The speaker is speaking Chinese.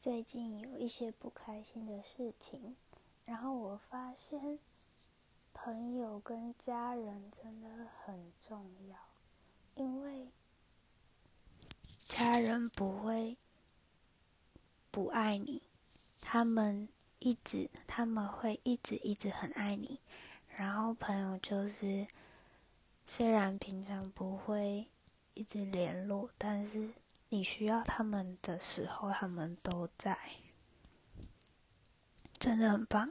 最近有一些不开心的事情，然后我发现朋友跟家人真的很重要，因为家人不会不爱你，他们一直他们会一直一直很爱你，然后朋友就是虽然平常不会一直联络，但是。你需要他们的时候，他们都在，真的很棒。